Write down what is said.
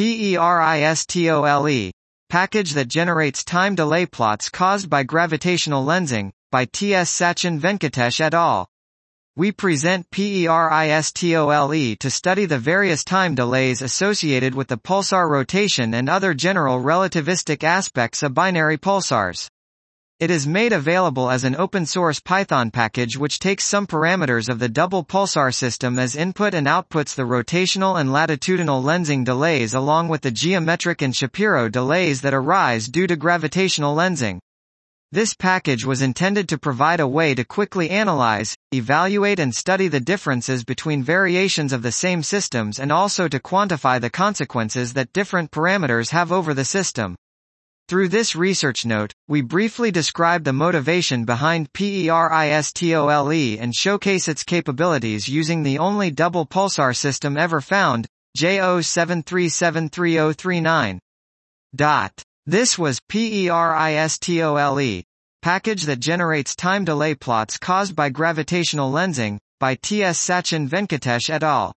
PERISTOLE, package that generates time delay plots caused by gravitational lensing, by T.S. Sachin Venkatesh et al. We present PERISTOLE to study the various time delays associated with the pulsar rotation and other general relativistic aspects of binary pulsars. It is made available as an open-source Python package which takes some parameters of the double pulsar system as input and outputs the rotational and latitudinal lensing delays along with the geometric and Shapiro delays that arise due to gravitational lensing. This package was intended to provide a way to quickly analyze, evaluate and study the differences between variations of the same systems and also to quantify the consequences that different parameters have over the system. Through this research note, we briefly describe the motivation behind PERISTOLE and showcase its capabilities using the only double pulsar system ever found, J07373039. Dot. This was PERISTOLE, package that generates time delay plots caused by gravitational lensing, by T.S. Sachin Venkatesh et al.